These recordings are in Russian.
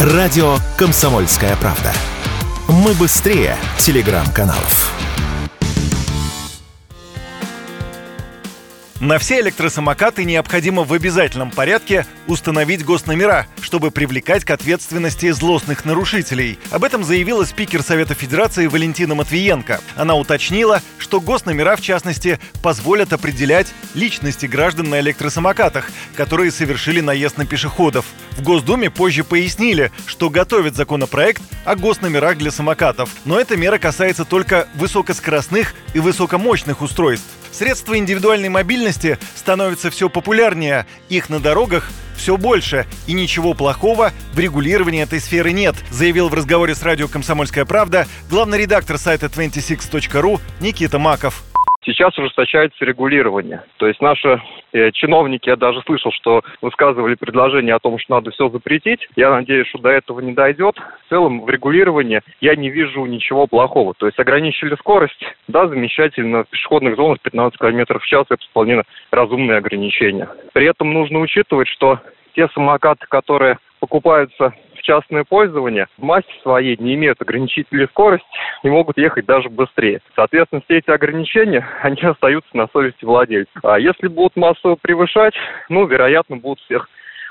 Радио «Комсомольская правда». Мы быстрее телеграм-каналов. На все электросамокаты необходимо в обязательном порядке установить госномера, чтобы привлекать к ответственности злостных нарушителей. Об этом заявила спикер Совета Федерации Валентина Матвиенко. Она уточнила, что госномера, в частности, позволят определять личности граждан на электросамокатах, которые совершили наезд на пешеходов. В Госдуме позже пояснили, что готовят законопроект о госномерах для самокатов, но эта мера касается только высокоскоростных и высокомощных устройств. Средства индивидуальной мобильности становятся все популярнее, их на дорогах все больше, и ничего плохого в регулировании этой сферы нет, заявил в разговоре с радио «Комсомольская правда» главный редактор сайта 26.ru Никита Маков. Сейчас ужесточается регулирование. То есть наши э, чиновники, я даже слышал, что высказывали предложение о том, что надо все запретить. Я надеюсь, что до этого не дойдет. В целом в регулировании я не вижу ничего плохого. То есть ограничили скорость, да, замечательно. В пешеходных зонах 15 км в час это вполне разумные ограничения. При этом нужно учитывать, что те самокаты, которые покупаются частное пользование в массе своей не имеют ограничителей скорости и могут ехать даже быстрее. Соответственно, все эти ограничения, они остаются на совести владельца. А если будут массово превышать, ну, вероятно, будут всех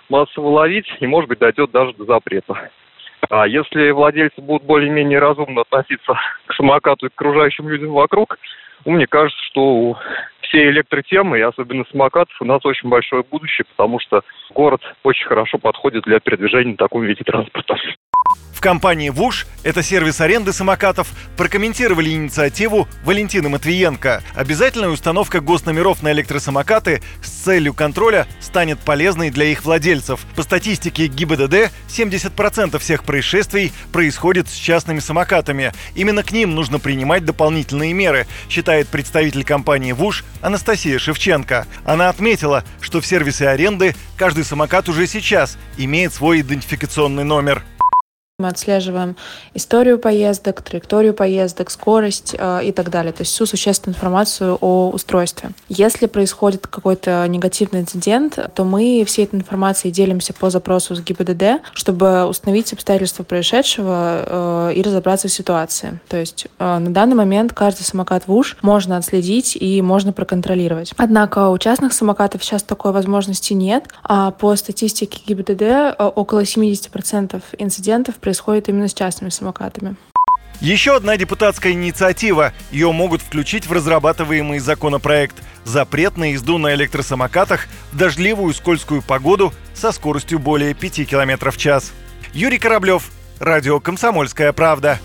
массово ловить и, может быть, дойдет даже до запрета. А если владельцы будут более-менее разумно относиться к самокату и к окружающим людям вокруг, ну, мне кажется, что всей электротемы, и особенно самокатов, у нас очень большое будущее, потому что город очень хорошо подходит для передвижения на таком виде транспорта. В компании «ВУШ» — это сервис аренды самокатов — прокомментировали инициативу Валентина Матвиенко. Обязательная установка госномеров на электросамокаты с целью контроля станет полезной для их владельцев. По статистике ГИБДД, 70% всех происшествий происходит с частными самокатами. Именно к ним нужно принимать дополнительные меры, считает представитель компании «ВУШ» Анастасия Шевченко. Она отметила, что в сервисе аренды каждый самокат уже сейчас имеет свой идентификационный номер. Мы отслеживаем историю поездок, траекторию поездок, скорость э, и так далее. То есть всю существенную информацию о устройстве. Если происходит какой-то негативный инцидент, то мы всей этой информацией делимся по запросу с ГИБДД, чтобы установить обстоятельства происшедшего э, и разобраться в ситуации. То есть э, на данный момент каждый самокат в УШ можно отследить и можно проконтролировать. Однако у частных самокатов сейчас такой возможности нет. А по статистике ГИБДД э, около 70% инцидентов происходит именно с частными самокатами. Еще одна депутатская инициатива. Ее могут включить в разрабатываемый законопроект. Запрет на езду на электросамокатах в дождливую скользкую погоду со скоростью более 5 км в час. Юрий Кораблев, Радио «Комсомольская правда».